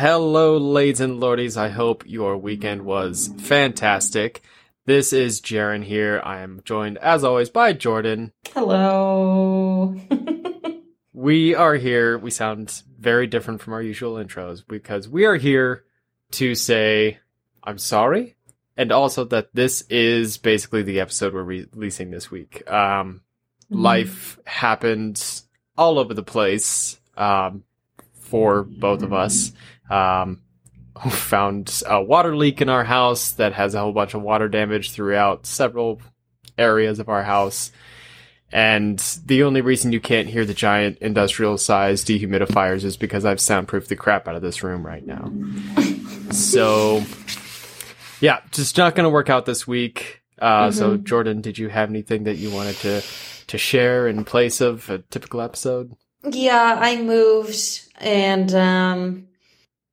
Hello, ladies and lordies. I hope your weekend was fantastic. This is Jaren here. I am joined, as always, by Jordan. Hello. we are here. We sound very different from our usual intros because we are here to say, I'm sorry, and also that this is basically the episode we're re- releasing this week. Um, mm-hmm. Life happened all over the place um, for both of us. Um, found a water leak in our house that has a whole bunch of water damage throughout several areas of our house. And the only reason you can't hear the giant industrial sized dehumidifiers is because I've soundproofed the crap out of this room right now. so, yeah, just not going to work out this week. Uh, mm-hmm. So, Jordan, did you have anything that you wanted to to share in place of a typical episode? Yeah, I moved, and um,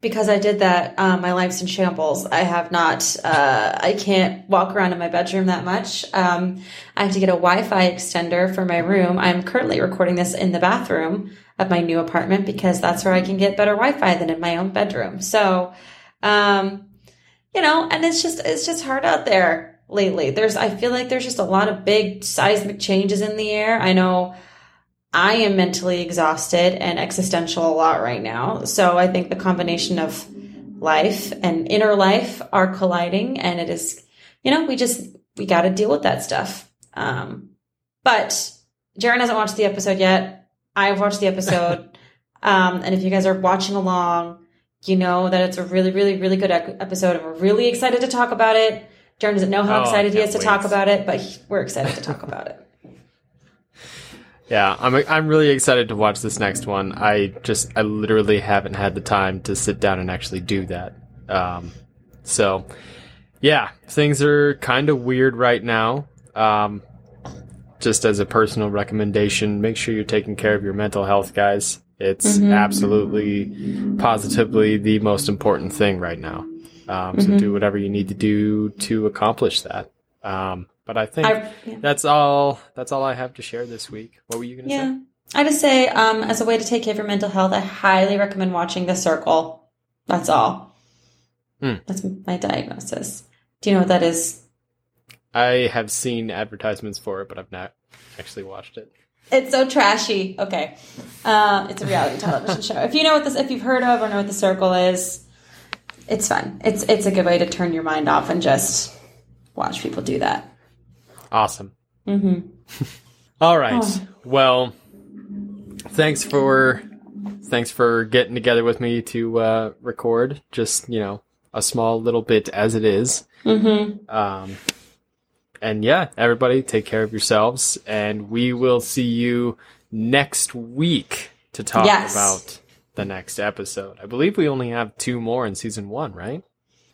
because I did that, um, my life's in shambles. I have not, uh, I can't walk around in my bedroom that much. Um, I have to get a Wi-Fi extender for my room. I'm currently recording this in the bathroom of my new apartment because that's where I can get better Wi-Fi than in my own bedroom. So, um, you know, and it's just, it's just hard out there lately. There's, I feel like there's just a lot of big seismic changes in the air. I know I am mentally exhausted and existential a lot right now. So I think the combination of life and inner life are colliding and it is, you know, we just, we got to deal with that stuff. Um, but Jaren hasn't watched the episode yet. I've watched the episode. um, and if you guys are watching along, you know that it's a really, really, really good episode and we're really excited to talk about it. Jaren doesn't know how oh, excited he is to talk about it, but we're excited to talk about it. Yeah, I'm I'm really excited to watch this next one. I just I literally haven't had the time to sit down and actually do that. Um, so yeah, things are kind of weird right now. Um, just as a personal recommendation, make sure you're taking care of your mental health, guys. It's mm-hmm. absolutely, positively the most important thing right now. Um, so mm-hmm. do whatever you need to do to accomplish that. Um, but I think I, yeah. that's all. That's all I have to share this week. What were you going to yeah. say? I just say, um, as a way to take care of your mental health, I highly recommend watching The Circle. That's all. Mm. That's my diagnosis. Do you know what that is? I have seen advertisements for it, but I've not actually watched it. It's so trashy. Okay, uh, it's a reality television show. If you know what this, if you've heard of or know what The Circle is, it's fun. It's it's a good way to turn your mind off and just watch people do that. Awesome. Mm-hmm. All right. Oh. Well, thanks for thanks for getting together with me to uh, record. Just you know, a small little bit as it is. Mm-hmm. Um, and yeah, everybody, take care of yourselves, and we will see you next week to talk yes. about the next episode. I believe we only have two more in season one, right?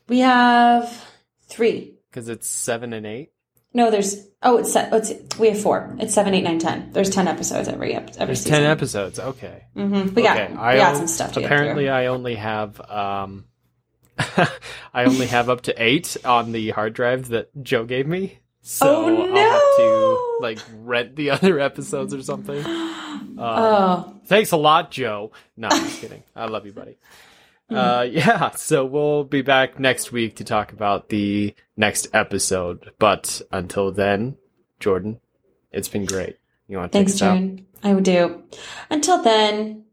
We have three because it's seven and eight. No, there's oh, it's it's we have four. It's seven, eight, nine, ten. There's ten episodes every every there's season. Ten episodes. Okay. Mm-hmm. We got okay. we I got some stuff. apparently, I only have um, I only have up to eight on the hard drive that Joe gave me. So oh, no! I'll have to like rent the other episodes or something. Um, oh. Thanks a lot, Joe. No, I'm just kidding. I love you, buddy. Uh, yeah, so we'll be back next week to talk about the next episode. But until then, Jordan, it's been great. You want to Thanks, Jordan. I would do. Until then,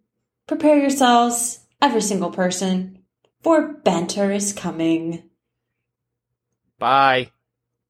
prepare yourselves, every single person, for banter is coming. Bye.